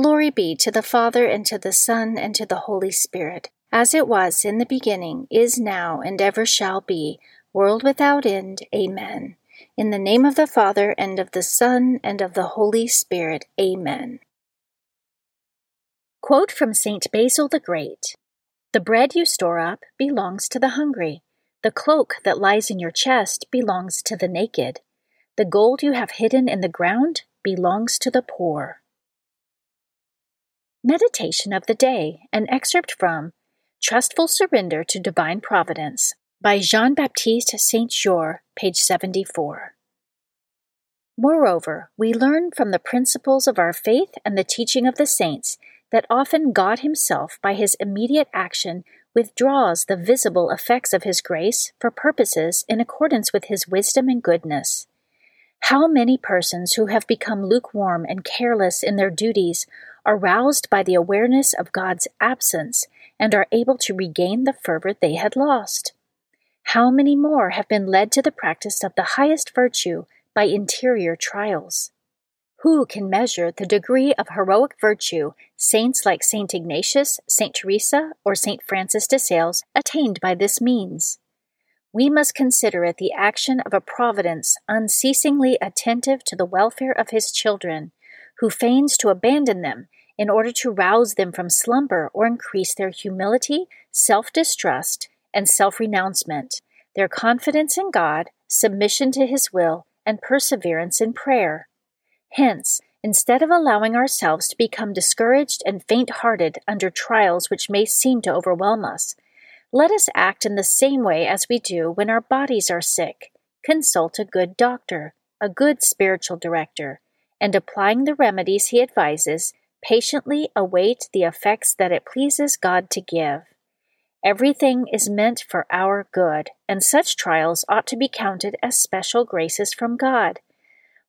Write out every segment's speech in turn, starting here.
Glory be to the Father, and to the Son, and to the Holy Spirit, as it was in the beginning, is now, and ever shall be, world without end. Amen. In the name of the Father, and of the Son, and of the Holy Spirit. Amen. Quote from St. Basil the Great The bread you store up belongs to the hungry. The cloak that lies in your chest belongs to the naked. The gold you have hidden in the ground belongs to the poor. Meditation of the Day, an excerpt from Trustful Surrender to Divine Providence by Jean Baptiste Saint Jure, page 74. Moreover, we learn from the principles of our faith and the teaching of the saints that often God Himself, by His immediate action, withdraws the visible effects of His grace for purposes in accordance with His wisdom and goodness. How many persons who have become lukewarm and careless in their duties are roused by the awareness of God's absence and are able to regain the fervor they had lost. How many more have been led to the practice of the highest virtue by interior trials? Who can measure the degree of heroic virtue saints like St. Ignatius, St. Teresa, or St. Francis de Sales attained by this means? We must consider it the action of a providence unceasingly attentive to the welfare of his children, who feigns to abandon them in order to rouse them from slumber or increase their humility, self distrust, and self renouncement, their confidence in God, submission to His will, and perseverance in prayer. Hence, instead of allowing ourselves to become discouraged and faint hearted under trials which may seem to overwhelm us, let us act in the same way as we do when our bodies are sick. Consult a good doctor, a good spiritual director, and applying the remedies he advises, patiently await the effects that it pleases God to give. Everything is meant for our good, and such trials ought to be counted as special graces from God.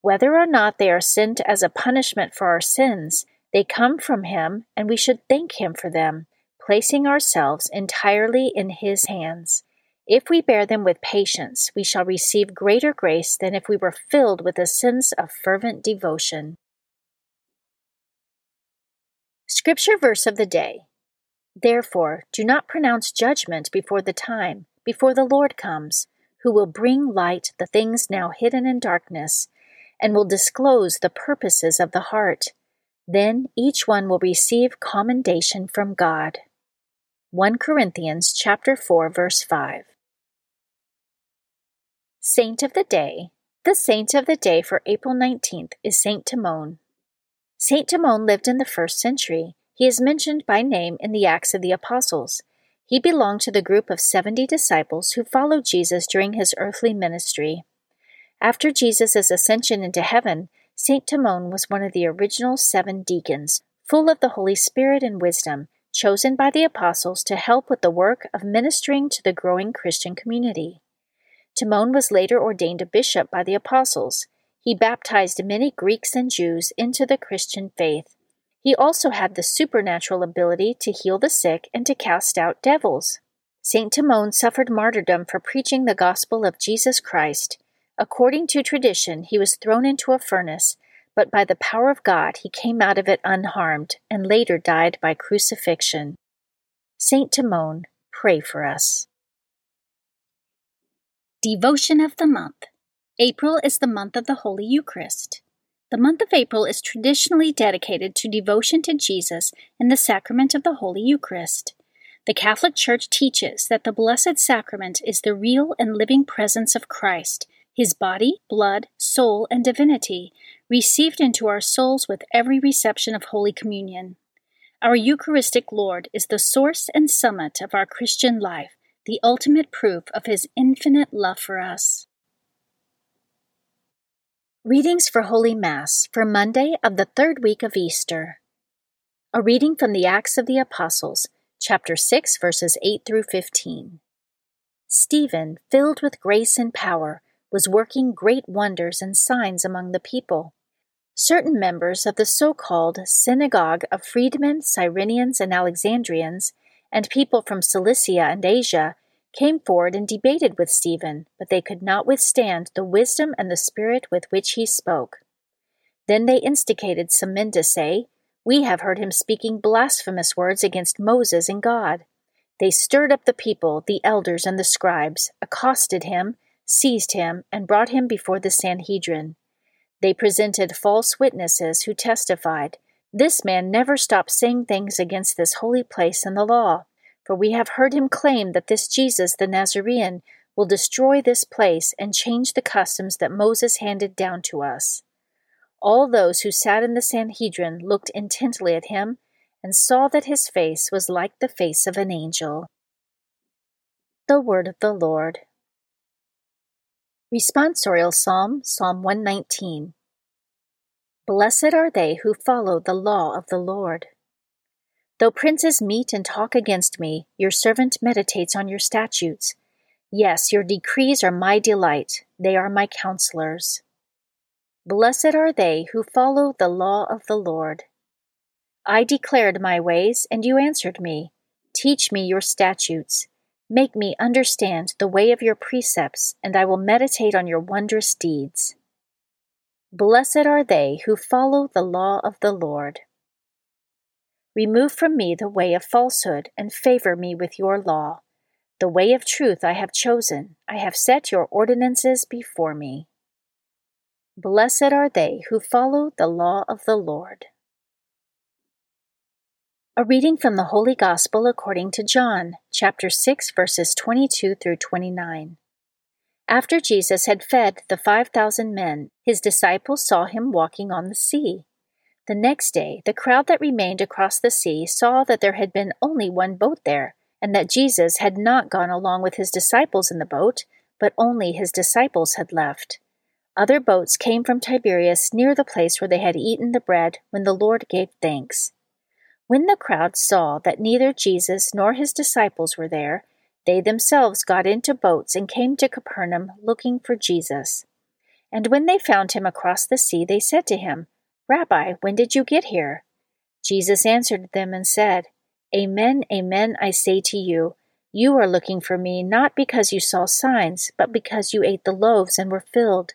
Whether or not they are sent as a punishment for our sins, they come from Him, and we should thank Him for them, placing ourselves entirely in His hands. If we bear them with patience, we shall receive greater grace than if we were filled with a sense of fervent devotion. Scripture verse of the day. Therefore, do not pronounce judgment before the time, before the Lord comes, who will bring light the things now hidden in darkness, and will disclose the purposes of the heart. Then each one will receive commendation from God. 1 Corinthians chapter 4 verse 5. Saint of the Day. The saint of the day for April 19th is Saint Timon. Saint Timon lived in the first century. He is mentioned by name in the Acts of the Apostles. He belonged to the group of 70 disciples who followed Jesus during his earthly ministry. After Jesus' ascension into heaven, Saint Timon was one of the original seven deacons, full of the Holy Spirit and wisdom, chosen by the apostles to help with the work of ministering to the growing Christian community. Timon was later ordained a bishop by the apostles. He baptized many Greeks and Jews into the Christian faith. He also had the supernatural ability to heal the sick and to cast out devils. Saint Timon suffered martyrdom for preaching the gospel of Jesus Christ. According to tradition, he was thrown into a furnace, but by the power of God he came out of it unharmed and later died by crucifixion. Saint Timon, pray for us. Devotion of the Month April is the month of the Holy Eucharist. The month of April is traditionally dedicated to devotion to Jesus and the sacrament of the Holy Eucharist. The Catholic Church teaches that the Blessed Sacrament is the real and living presence of Christ, his body, blood, soul, and divinity, received into our souls with every reception of Holy Communion. Our Eucharistic Lord is the source and summit of our Christian life the ultimate proof of his infinite love for us. Readings for Holy Mass for Monday of the third week of Easter. A reading from the Acts of the Apostles, chapter 6, verses 8 through 15. Stephen, filled with grace and power, was working great wonders and signs among the people. Certain members of the so called Synagogue of Freedmen, Cyrenians, and Alexandrians and people from Cilicia and Asia came forward and debated with Stephen, but they could not withstand the wisdom and the spirit with which he spoke. Then they instigated some men to say, We have heard him speaking blasphemous words against Moses and God. They stirred up the people, the elders, and the scribes, accosted him, seized him, and brought him before the Sanhedrin. They presented false witnesses who testified, this man never stopped saying things against this holy place and the law, for we have heard him claim that this Jesus the Nazarene will destroy this place and change the customs that Moses handed down to us. All those who sat in the Sanhedrin looked intently at him and saw that his face was like the face of an angel. The Word of the Lord. Responsorial Psalm, Psalm 119. Blessed are they who follow the law of the Lord. Though princes meet and talk against me, your servant meditates on your statutes. Yes, your decrees are my delight, they are my counselors. Blessed are they who follow the law of the Lord. I declared my ways, and you answered me. Teach me your statutes. Make me understand the way of your precepts, and I will meditate on your wondrous deeds. Blessed are they who follow the law of the Lord. Remove from me the way of falsehood, and favor me with your law. The way of truth I have chosen, I have set your ordinances before me. Blessed are they who follow the law of the Lord. A reading from the Holy Gospel according to John, chapter 6, verses 22 through 29. After Jesus had fed the 5,000 men, his disciples saw him walking on the sea. The next day, the crowd that remained across the sea saw that there had been only one boat there, and that Jesus had not gone along with his disciples in the boat, but only his disciples had left. Other boats came from Tiberias near the place where they had eaten the bread when the Lord gave thanks. When the crowd saw that neither Jesus nor his disciples were there, they themselves got into boats and came to Capernaum looking for Jesus. And when they found him across the sea, they said to him, Rabbi, when did you get here? Jesus answered them and said, Amen, amen, I say to you, you are looking for me not because you saw signs, but because you ate the loaves and were filled.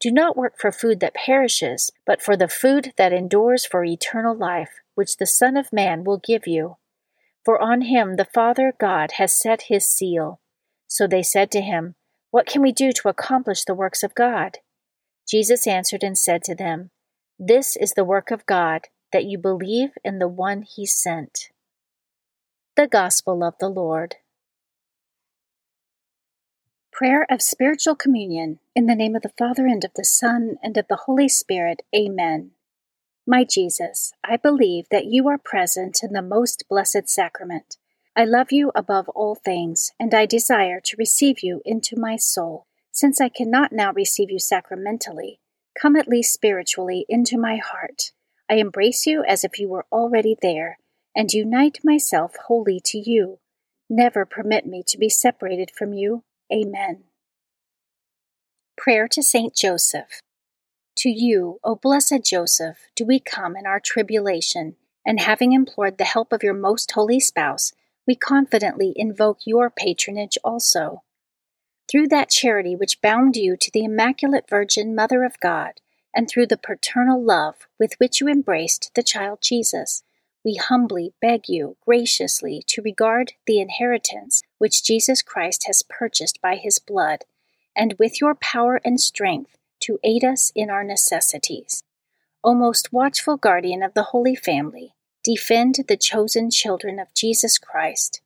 Do not work for food that perishes, but for the food that endures for eternal life, which the Son of Man will give you for on him the Father God has set his seal. So they said to him, What can we do to accomplish the works of God? Jesus answered and said to them, This is the work of God, that you believe in the one he sent. The Gospel of the Lord. Prayer of Spiritual Communion. In the name of the Father, and of the Son, and of the Holy Spirit. Amen. My Jesus, I believe that you are present in the most blessed sacrament. I love you above all things, and I desire to receive you into my soul. Since I cannot now receive you sacramentally, Come at least spiritually into my heart. I embrace you as if you were already there, and unite myself wholly to you. Never permit me to be separated from you. Amen. Prayer to Saint Joseph. To you, O blessed Joseph, do we come in our tribulation, and having implored the help of your most holy spouse, we confidently invoke your patronage also. Through that charity which bound you to the Immaculate Virgin Mother of God, and through the paternal love with which you embraced the child Jesus, we humbly beg you graciously to regard the inheritance which Jesus Christ has purchased by his blood, and with your power and strength to aid us in our necessities. O most watchful guardian of the Holy Family, defend the chosen children of Jesus Christ.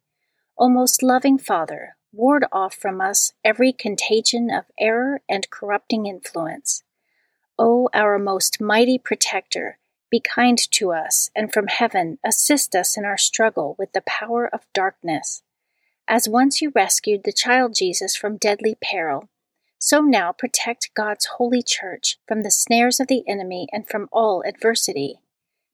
O most loving Father, ward off from us every contagion of error and corrupting influence. O our most mighty protector, be kind to us, and from heaven assist us in our struggle with the power of darkness. As once you rescued the child Jesus from deadly peril, so now protect God's holy church from the snares of the enemy and from all adversity.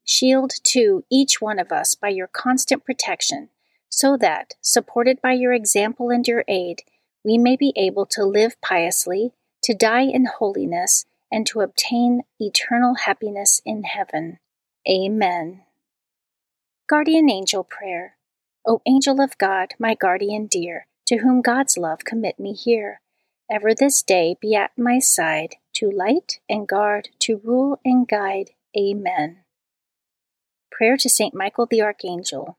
Shield, too, each one of us by your constant protection, so that, supported by your example and your aid, we may be able to live piously, to die in holiness, and to obtain eternal happiness in heaven. Amen. Guardian Angel Prayer. O angel of God, my guardian dear, to whom God's love commit me here ever this day be at my side, to light and guard, to rule and guide. Amen. Prayer to Saint Michael the Archangel.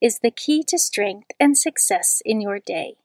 is the key to strength and success in your day.